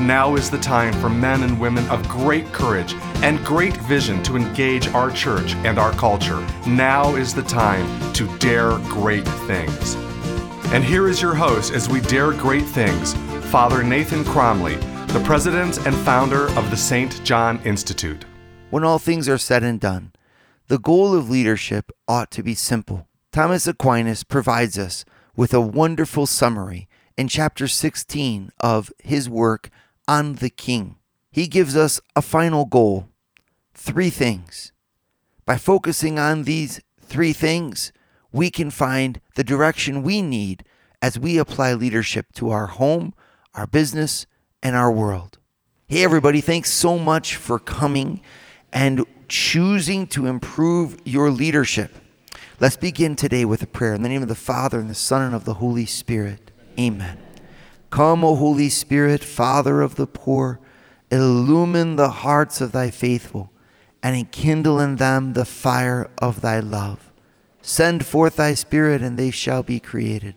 Now is the time for men and women of great courage and great vision to engage our church and our culture. Now is the time to dare great things. And here is your host as we dare great things, Father Nathan Cromly, the president and founder of the St. John Institute. When all things are said and done, the goal of leadership ought to be simple. Thomas Aquinas provides us with a wonderful summary in chapter 16 of his work on the King. He gives us a final goal three things. By focusing on these three things, we can find the direction we need as we apply leadership to our home, our business, and our world. Hey, everybody, thanks so much for coming and choosing to improve your leadership. Let's begin today with a prayer in the name of the Father, and the Son, and of the Holy Spirit. Amen. Come, O Holy Spirit, Father of the poor, illumine the hearts of thy faithful, and enkindle in them the fire of thy love. Send forth thy Spirit, and they shall be created,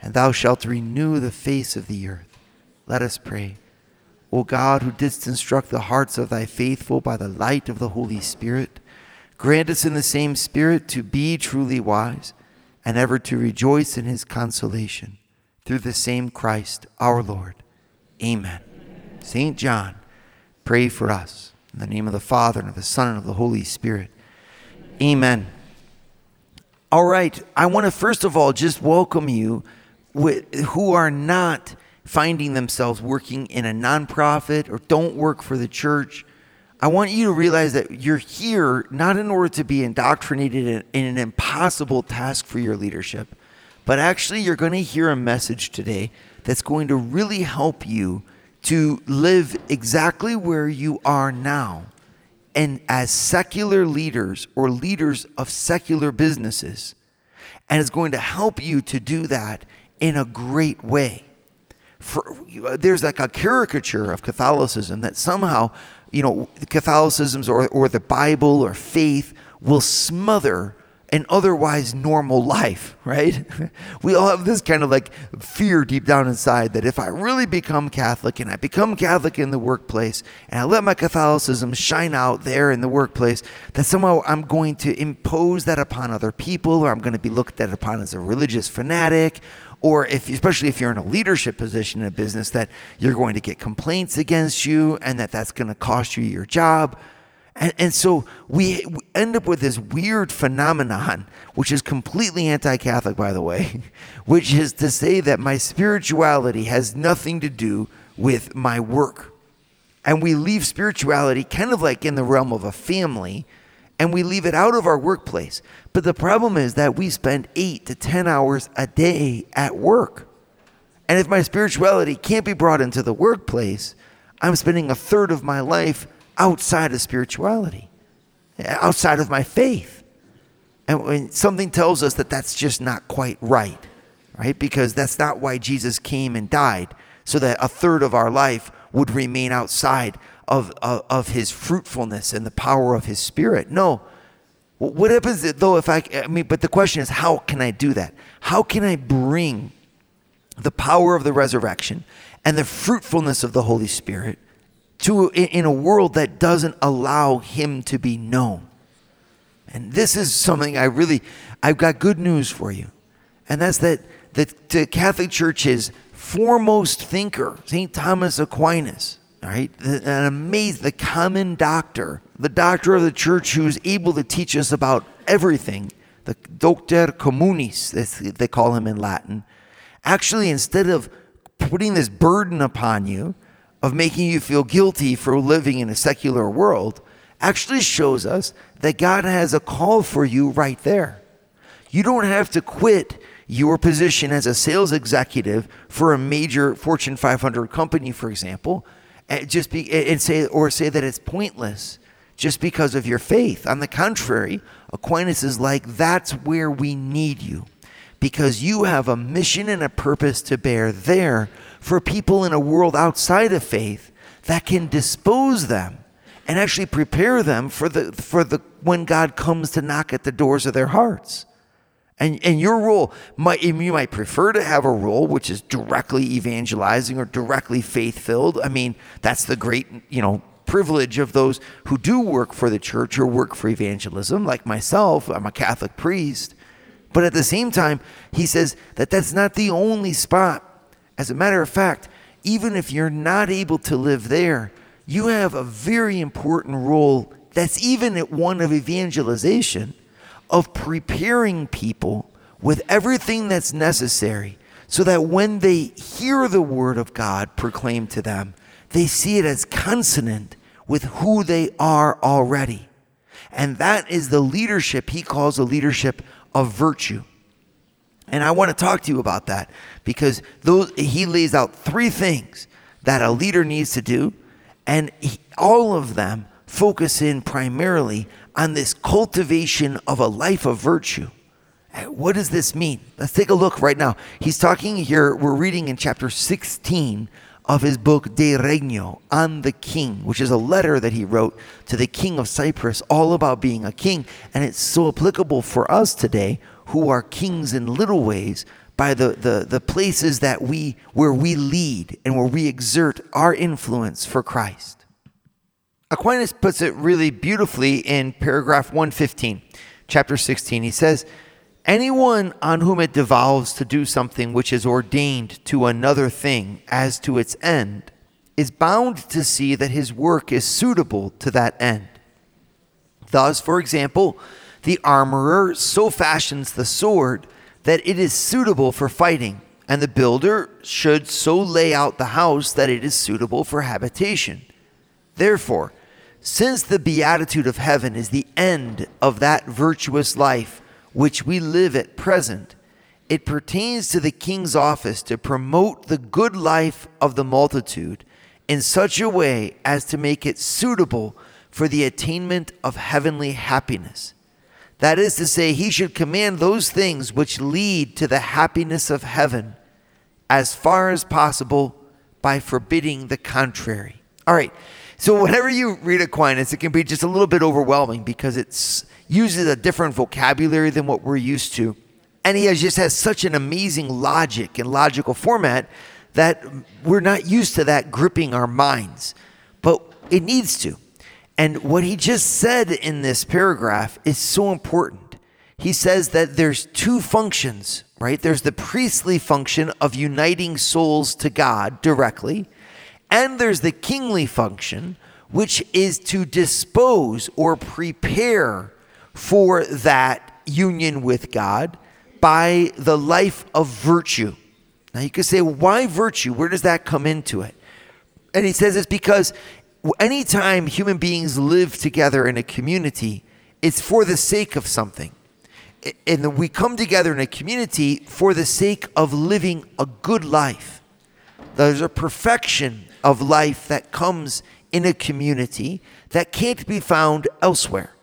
and thou shalt renew the face of the earth. Let us pray. O God, who didst instruct the hearts of thy faithful by the light of the Holy Spirit, grant us in the same Spirit to be truly wise and ever to rejoice in his consolation. Through the same Christ our Lord. Amen. St. John, pray for us. In the name of the Father, and of the Son, and of the Holy Spirit. Amen. All right, I want to first of all just welcome you who are not finding themselves working in a nonprofit or don't work for the church, I want you to realize that you're here not in order to be indoctrinated in, in an impossible task for your leadership, but actually you're going to hear a message today that's going to really help you to live exactly where you are now. And as secular leaders or leaders of secular businesses, and it's going to help you to do that in a great way for, there's like a caricature of Catholicism that somehow, you know, Catholicism or, or the Bible or faith will smother an otherwise normal life, right? We all have this kind of like fear deep down inside that if I really become Catholic and I become Catholic in the workplace and I let my Catholicism shine out there in the workplace, that somehow I'm going to impose that upon other people or I'm going to be looked at upon as a religious fanatic or if especially if you're in a leadership position in a business that you're going to get complaints against you and that that's going to cost you your job and, and so we, we end up with this weird phenomenon which is completely anti-catholic by the way which is to say that my spirituality has nothing to do with my work and we leave spirituality kind of like in the realm of a family and we leave it out of our workplace. But the problem is that we spend eight to 10 hours a day at work. And if my spirituality can't be brought into the workplace, I'm spending a third of my life outside of spirituality, outside of my faith. And when something tells us that that's just not quite right, right? Because that's not why Jesus came and died, so that a third of our life would remain outside of, of, of his fruitfulness and the power of his spirit. No. What happens though if I, I mean, but the question is, how can I do that? How can I bring the power of the resurrection and the fruitfulness of the Holy Spirit to in a world that doesn't allow him to be known? And this is something I really, I've got good news for you. And that's that the, Catholic Church's foremost thinker, St. Thomas Aquinas, all right, an amazing, the common doctor, the doctor of the church who's able to teach us about everything, the doctor communis, they call him in Latin. Actually, instead of putting this burden upon you of making you feel guilty for living in a secular world, actually shows us that God has a call for you right there. You don't have to quit your position as a sales executive for a major Fortune 500 company, for example, and just be and say or say that it's pointless just because of your faith. On the contrary, Aquinas is like, that's where we need you because you have a mission and a purpose to bear there for people in a world outside of faith that can dispose them and actually prepare them for the for the when God comes to knock at the doors of their hearts. And, and your role might you might prefer to have a role which is directly evangelizing or directly faith filled. I mean, that's the great you know privilege of those who do work for the church or work for evangelism, like myself. I'm a Catholic priest, but at the same time, he says that that's not the only spot. As a matter of fact, even if you're not able to live there, you have a very important role that's even at one of evangelization of preparing people with everything that's necessary so that when they hear the word of God proclaimed to them, they see it as consonant with who they are already. And that is the leadership he calls a leadership of virtue. And I want to talk to you about that because those, he lays out three things that a leader needs to do, and he, all of them focus in primarily on this cultivation of a life of virtue. Eh, what does this mean? Let's take a look right now. He's talking here, we're reading in chapter 16 of his book De Regno, on the King, which is a letter that he wrote to the King of Cyprus, all about being a king. And it's so applicable for us today who are kings in little ways by the, the, the places that we where we lead and where we exert our influence for Christ. Aquinas puts it really beautifully in paragraph 115, chapter 16. He says, Anyone on whom it devolves to do something which is ordained to another thing as to its end is bound to see that his work is suitable to that end. Thus, for example, the armorer so fashions the sword that it is suitable for fighting, and the builder should so lay out the house that it is suitable for habitation. Therefore, since the beatitude of heaven is the end of that virtuous life which we live at present, it pertains to the king's office to promote the good life of the multitude in such a way as to make it suitable for the attainment of heavenly happiness. That is to say, he should command those things which lead to the happiness of heaven as far as possible by forbidding the contrary. All right. So whenever you read Aquinas, it can be just a little bit overwhelming because it uses a different vocabulary than what we're used to. And he has, just has such an amazing logic and logical format that we're not used to that gripping our minds. But it needs to. And what he just said in this paragraph is so important. He says that there's two functions, right? There's the priestly function of uniting souls to God directly and there's the kingly function, which is to dispose or prepare for that union with God by the life of virtue. Now you could say, why virtue? Where does that come into it? And he says it's because anytime human beings live together in a community, it's for the sake of something. And we come together in a community for the sake of living a good life. There's a perfection of life that comes in a community that can't be found elsewhere.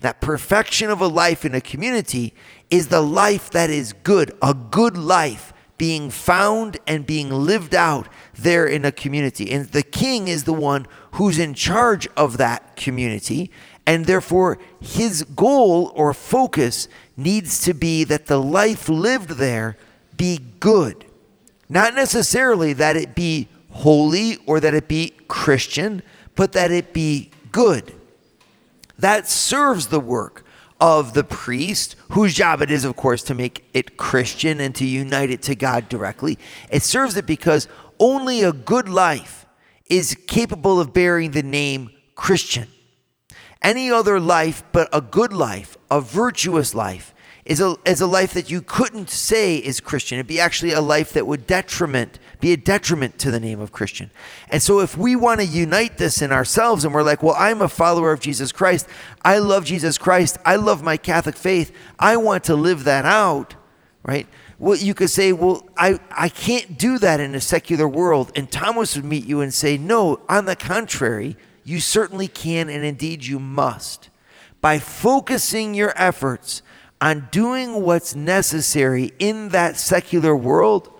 That perfection of a life in a community is the life that is good, a good life being found and being lived out there in a community. And the king is the one who's in charge of that community. And therefore, his goal or focus needs to be that the life lived there be good. Not necessarily that it be holy or that it be Christian, but that it be good. That serves the work of the priest, whose job it is, of course, to make it Christian and to unite it to God directly. It serves it because only a good life is capable of bearing the name Christian. Any other life but a good life, a virtuous life, is a, is a life that you couldn't say is Christian. It'd be actually a life that would detriment, be a detriment to the name of Christian. And so if we want to unite this in ourselves and we're like, well, I'm a follower of Jesus Christ. I love Jesus Christ. I love my Catholic faith. I want to live that out, right? Well, you could say, well, I, I can't do that in a secular world. And Thomas would meet you and say, no, on the contrary, you certainly can, and indeed you must. By focusing your efforts on doing what's necessary in that secular world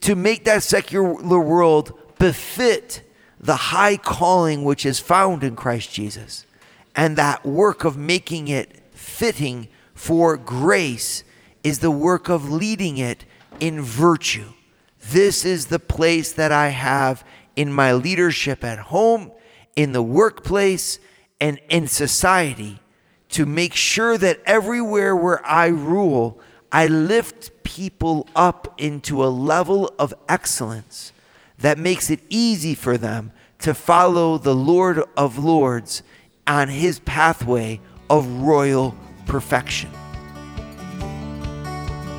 to make that secular world befit the high calling which is found in Christ Jesus and that work of making it fitting for grace is the work of leading it in virtue. This is the place that I have in my leadership at home, in the workplace, and in society to make sure that everywhere where I rule, I lift people up into a level of excellence that makes it easy for them to follow the Lord of Lords on his pathway of royal perfection.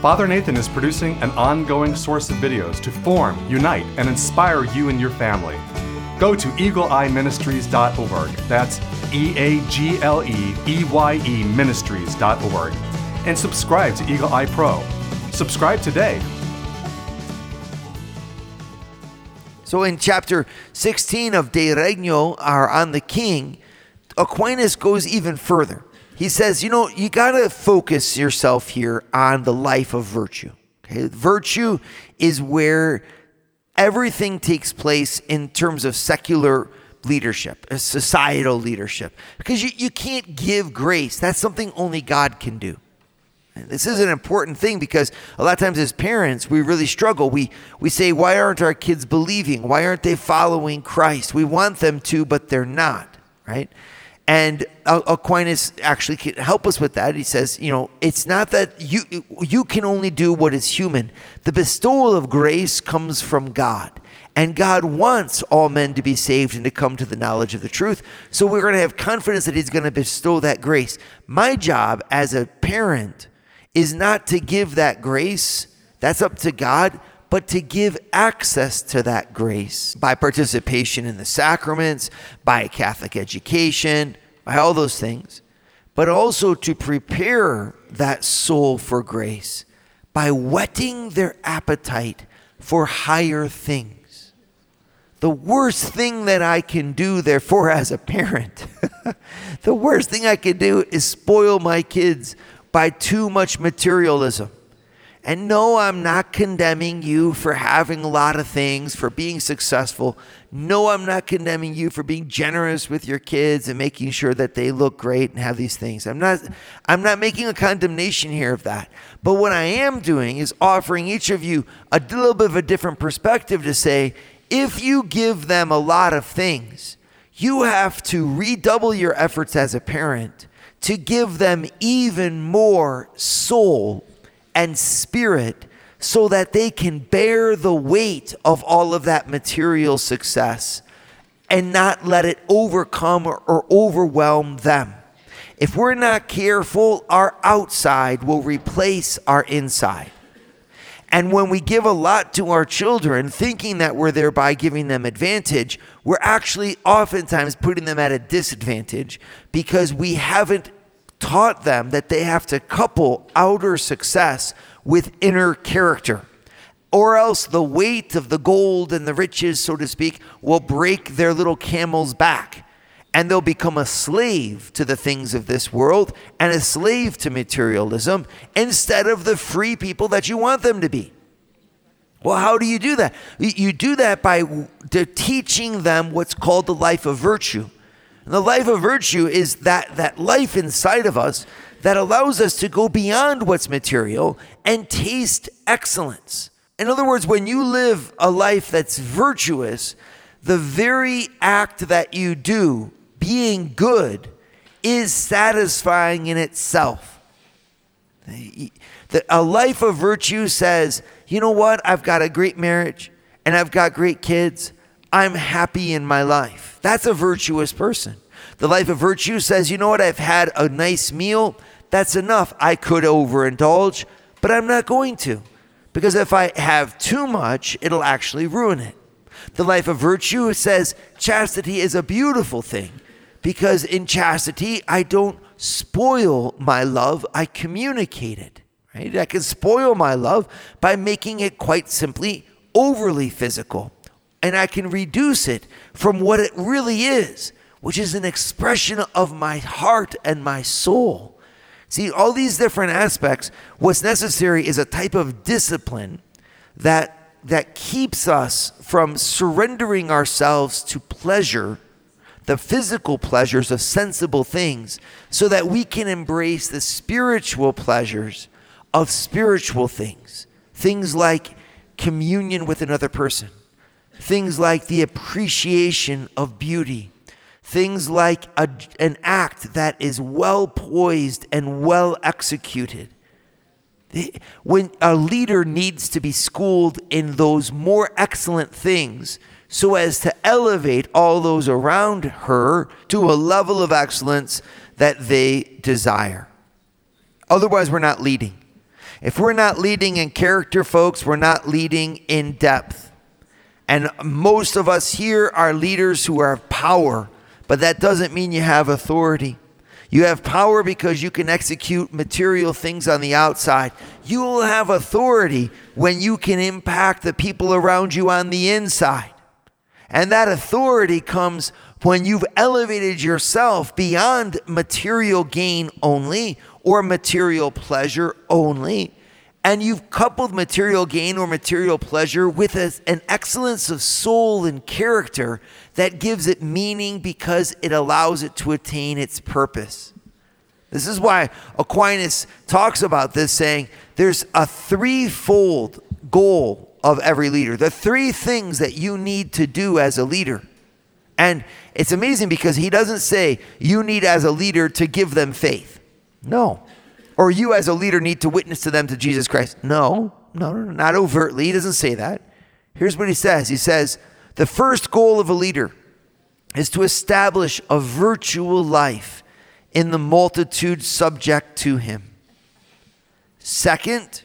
Father Nathan is producing an ongoing source of videos to form, unite, and inspire you and your family. Go to eagleeyeministries.org. That's E A G L E E Y E ministries.org. And subscribe to Eagle Eye Pro. Subscribe today. So in chapter 16 of De Regno, or on the king, Aquinas goes even further. He says, you know, you got to focus yourself here on the life of virtue. Okay? Virtue is where everything takes place in terms of secular leadership, uh, societal leadership, because you, you can't give grace. That's something only God can do. This is an important thing because a lot of times as parents, we really struggle. We, we say, why aren't our kids believing? Why aren't they following Christ? We want them to, but they're not, right? And Aquinas actually can help us with that. He says, you know, it's not that you you can only do what is human. The bestowal of grace comes from God. And God wants all men to be saved and to come to the knowledge of the truth. So we're going to have confidence that He's going to bestow that grace. My job as a parent is not to give that grace, that's up to God, but to give access to that grace by participation in the sacraments, by Catholic education, by all those things, but also to prepare that soul for grace by whetting their appetite for higher things. The worst thing that I can do, therefore, as a parent, the worst thing I can do is spoil my kids by too much materialism. And no, I'm not condemning you for having a lot of things, for being successful. No, I'm not condemning you for being generous with your kids and making sure that they look great and have these things. I'm not I'm not making a condemnation here of that. But what I am doing is offering each of you a little bit of a different perspective to say, if you give them a lot of things, you have to redouble your efforts as a parent to give them even more soul and spirit so that they can bear the weight of all of that material success and not let it overcome or, overwhelm them. If we're not careful, our outside will replace our inside. And when we give a lot to our children, thinking that we're thereby giving them advantage, we're actually oftentimes putting them at a disadvantage because we haven't taught them that they have to couple outer success with inner character. Or else the weight of the gold and the riches, so to speak, will break their little camel's back. And they'll become a slave to the things of this world and a slave to materialism instead of the free people that you want them to be. Well, how do you do that? You do that by teaching them what's called the life of virtue. And the life of virtue is that, that life inside of us that allows us to go beyond what's material and taste excellence. In other words, when you live a life that's virtuous, the very act that you do, being good, is satisfying in itself. A life of virtue says, you know what? I've got a great marriage and I've got great kids. I'm happy in my life. That's a virtuous person. The life of virtue says, you know what? I've had a nice meal. That's enough. I could overindulge, but I'm not going to. Because if I have too much, it'll actually ruin it. The life of virtue says chastity is a beautiful thing because in chastity, I don't spoil my love, I communicate it. Right? I can spoil my love by making it quite simply overly physical and I can reduce it from what it really is, which is an expression of my heart and my soul. See, all these different aspects, what's necessary is a type of discipline that that keeps us from surrendering ourselves to pleasure, the physical pleasures of sensible things, so that we can embrace the spiritual pleasures of spiritual things. Things like communion with another person, things like the appreciation of beauty, things like a, an act that is well poised and well executed. When a leader needs to be schooled in those more excellent things so as to elevate all those around her to a level of excellence that they desire. Otherwise, we're not leading. If we're not leading in character, folks, we're not leading in depth. And most of us here are leaders who are power, but that doesn't mean you have authority. You have power because you can execute material things on the outside. You will have authority when you can impact the people around you on the inside. And that authority comes when you've elevated yourself beyond material gain only or material pleasure only. And you've coupled material gain or material pleasure with a, an excellence of soul and character that gives it meaning because it allows it to attain its purpose. This is why Aquinas talks about this, saying there's a threefold goal of every leader, the three things that you need to do as a leader. And it's amazing because he doesn't say you need as a leader to give them faith. No. Or you as a leader need to witness to them to Jesus Christ. No, no, no, not overtly. He doesn't say that. Here's what he says He says, the first goal of a leader is to establish a virtual life in the multitude subject to him. Second,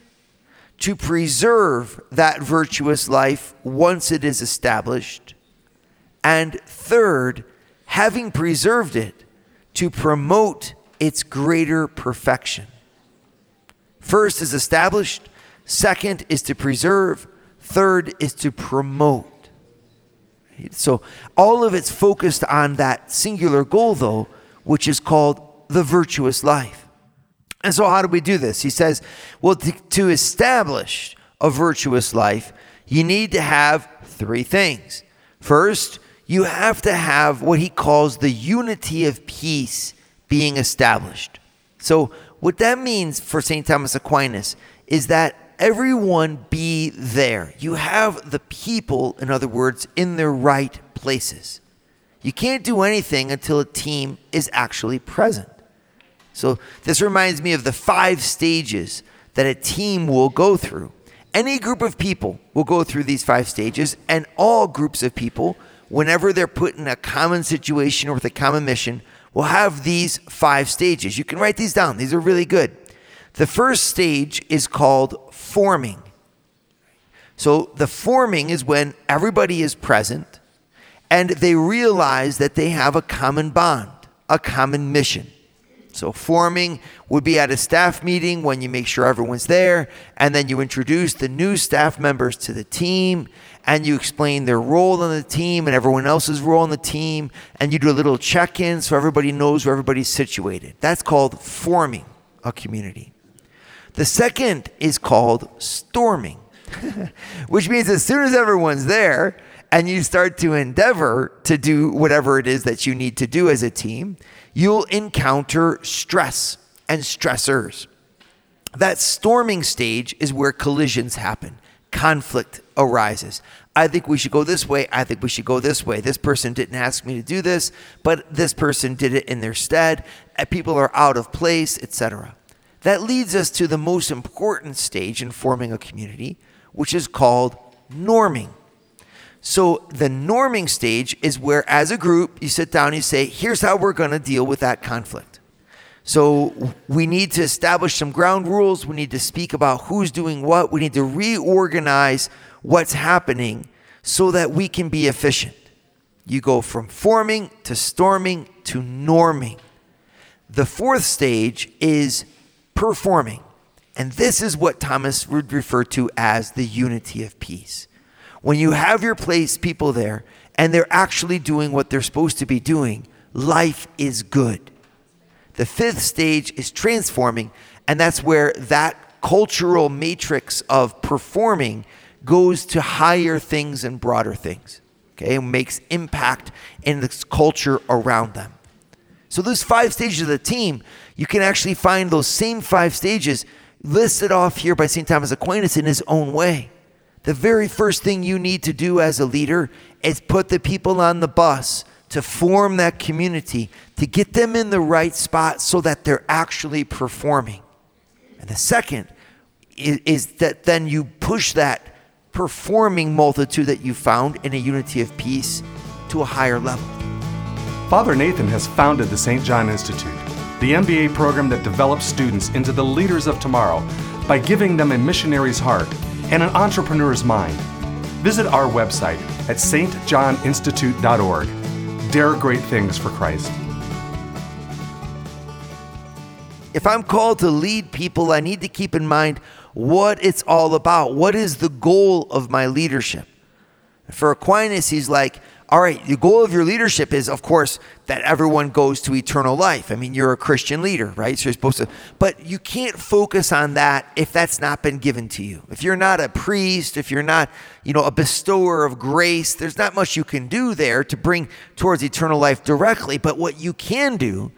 to preserve that virtuous life once it is established. And third, having preserved it, to promote its greater perfection. First is established, second is to preserve, third is to promote. So all of it's focused on that singular goal, though, which is called the virtuous life. And so, how do we do this? He says, well, to, to establish a virtuous life, you need to have three things. First, you have to have what he calls the unity of peace being established. So, what that means for St. Thomas Aquinas is that everyone be there. You have the people, in other words, in their right places. You can't do anything until a team is actually present. So, this reminds me of the five stages that a team will go through. Any group of people will go through these five stages, and all groups of people, whenever they're put in a common situation or with a common mission, will have these five stages. You can write these down, these are really good. The first stage is called forming. So the forming is when everybody is present and they realize that they have a common bond, a common mission. So forming would be at a staff meeting when you make sure everyone's there, and then you introduce the new staff members to the team, and you explain their role on the team and everyone else's role on the team, and you do a little check-in so everybody knows where everybody's situated. That's called forming a community. The second is called storming, which means as soon as everyone's there and you start to endeavor to do whatever it is that you need to do as a team, you'll encounter stress and stressors. That storming stage is where collisions happen, conflict arises. I think we should go this way. I think we should go this way. This person didn't ask me to do this, but this person did it in their stead. Uh, people are out of place, etc. That leads us to the most important stage in forming a community, which is called norming. So the norming stage is where, as a group, you sit down and you say, here's how we're going to deal with that conflict. So we need to establish some ground rules. We need to speak about who's doing what. We need to reorganize what's happening so that we can be efficient. You go from forming to storming to norming. The fourth stage is performing. And this is what Thomas would refer to as the unity of peace when you have your place people there and they're actually doing what they're supposed to be doing, life is good. The fifth stage is transforming, and that's where that cultural matrix of performing goes to higher things and broader things. Okay, and makes impact in the culture around them. So those five stages of the team, you can actually find those same five stages listed off here by St. Thomas Aquinas in his own way. The very first thing you need to do as a leader is put the people on the bus to form that community, to get them in the right spot so that they're actually performing. And the second is, is that then you push that performing multitude that you found in a unity of peace to a higher level. Father Nathan has founded the St. John Institute, the MBA program that develops students into the leaders of tomorrow by giving them a missionary's heart and an entrepreneur's mind. Visit our website at stjohninstitute.org. Dare great things for Christ. If I'm called to lead people, I need to keep in mind what it's all about. What is the goal of my leadership? For Aquinas, he's like, all right, the goal of your leadership is, of course, that everyone goes to eternal life. I mean, you're a Christian leader, right? So you're supposed to, but you can't focus on that if that's not been given to you. If you're not a priest, if you're not, you know, a bestower of grace, there's not much you can do there to bring towards eternal life directly. But what you can do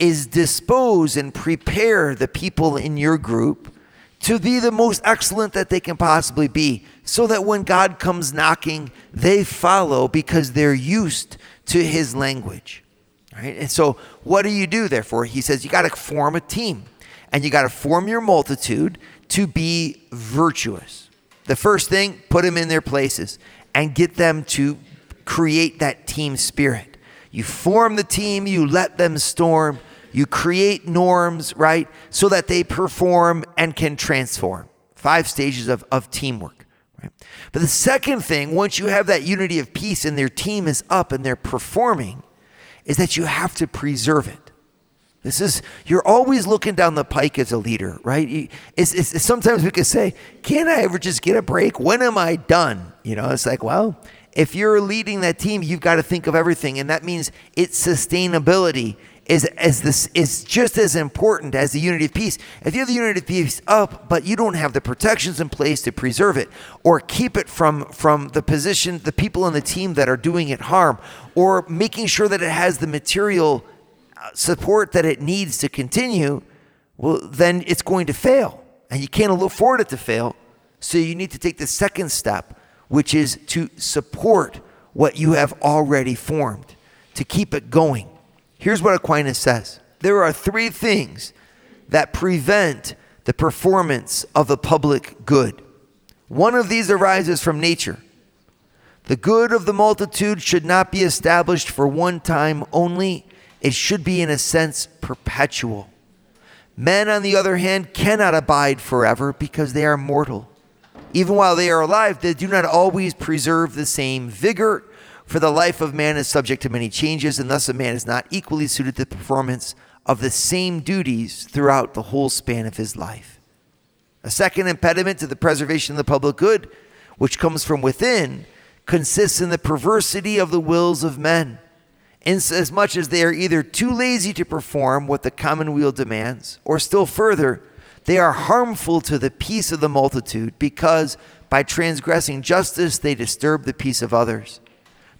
is dispose and prepare the people in your group to be the most excellent that they can possibly be, so that when God comes knocking, they follow because they're used to his language. Right? And so, what do you do, therefore? He says you got to form a team and you got to form your multitude to be virtuous. The first thing, put them in their places and get them to create that team spirit. You form the team, you let them storm, you create norms, right? So that they perform and can transform. Five stages of, of teamwork. Right? But the second thing, once you have that unity of peace and their team is up and they're performing, is that you have to preserve it. This is, you're always looking down the pike as a leader, right? It's, it's, sometimes we can say, can I ever just get a break? When am I done? You know, it's like, well, if you're leading that team, you've got to think of everything. And that means its sustainability is as this is just as important as the unity of peace. If you have the unity of peace up, but you don't have the protections in place to preserve it or keep it from from the position, the people on the team that are doing it harm, or making sure that it has the material uh, support that it needs to continue, well, then it's going to fail, and you can't afford it to fail. So you need to take the second step, which is to support what you have already formed, to keep it going. Here's what Aquinas says there are three things that prevent the performance of the public good. One of these arises from nature. The good of the multitude should not be established for one time only, it should be, in a sense, perpetual. Men, on the other hand, cannot abide forever because they are mortal. Even while they are alive, they do not always preserve the same vigor for the life of man is subject to many changes, and thus a man is not equally suited to the performance of the same duties throughout the whole span of his life. A second impediment to the preservation of the public good, which comes from within, consists in the perversity of the wills of men, inasmuch as they are either too lazy to perform what the common weal demands, or still further, they are harmful to the peace of the multitude because by transgressing justice they disturb the peace of others.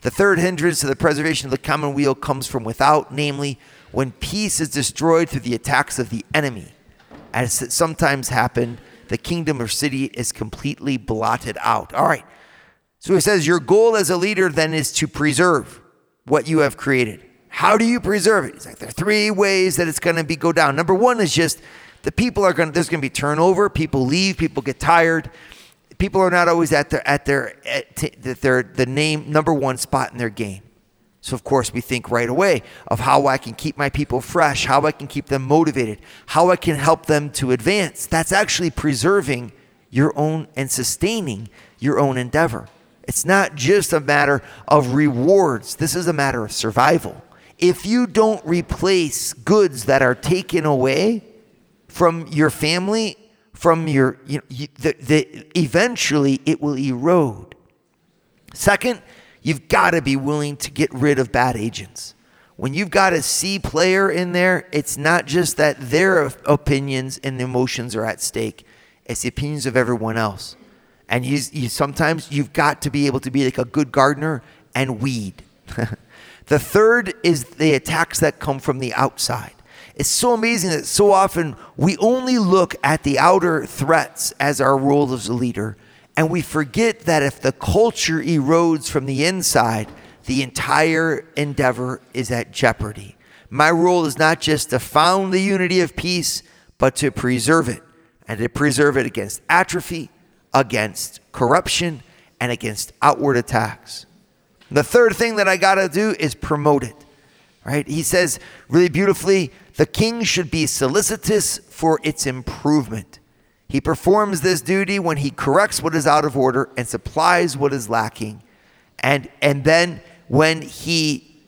The third hindrance to the preservation of the commonweal comes from without, namely, when peace is destroyed through the attacks of the enemy. As it sometimes happened, the kingdom or city is completely blotted out. All right. So he says, Your goal as a leader then is to preserve what you have created. How do you preserve it? He's like, There are three ways that it's going to be go down. Number one is just the people are going to, there's going to be turnover. People leave, people get tired people are not always at their at their at t- their the name number one spot in their game. So of course we think right away of how I can keep my people fresh, how I can keep them motivated, how I can help them to advance. That's actually preserving your own and sustaining your own endeavor. It's not just a matter of rewards. This is a matter of survival. If you don't replace goods that are taken away from your family from your, you know, you, the, the, eventually it will erode. Second, you've got to be willing to get rid of bad agents. When you've got a C player in there, it's not just that their opinions and emotions are at stake, it's the opinions of everyone else. And you, sometimes you've got to be able to be like a good gardener and weed. the third is the attacks that come from the outside. It's so amazing that so often we only look at the outer threats as our role as a leader, and we forget that if the culture erodes from the inside, the entire endeavor is at jeopardy. My role is not just to found the unity of peace, but to preserve it, and to preserve it against atrophy, against corruption, and against outward attacks. The third thing that I got to do is promote it. Right? He says really beautifully, the king should be solicitous for its improvement. He performs this duty when he corrects what is out of order and supplies what is lacking. And, and then when he,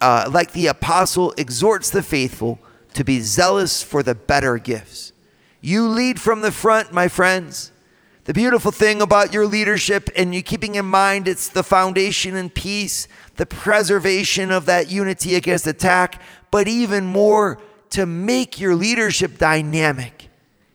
uh, like the apostle, exhorts the faithful to be zealous for the better gifts. You lead from the front, my friends. The beautiful thing about your leadership and you keeping in mind it's the foundation and peace, the preservation of that unity against attack, but even more to make your leadership dynamic.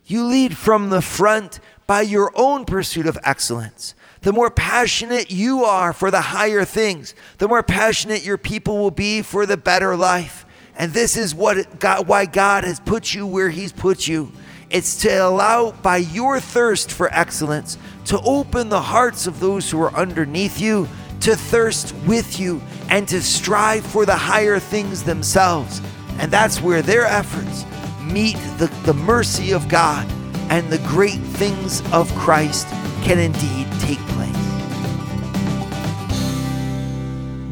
You lead from the front by your own pursuit of excellence. The more passionate you are for the higher things, the more passionate your people will be for the better life. And this is what God, why God has put you where He's put you. It's to allow, by your thirst for excellence, to open the hearts of those who are underneath you, to thirst with you, and to strive for the higher things themselves. And that's where their efforts meet the, the mercy of God and the great things of Christ can indeed take place.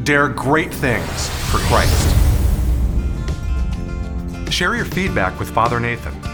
Dare great things for Christ. Share your feedback with Father Nathan.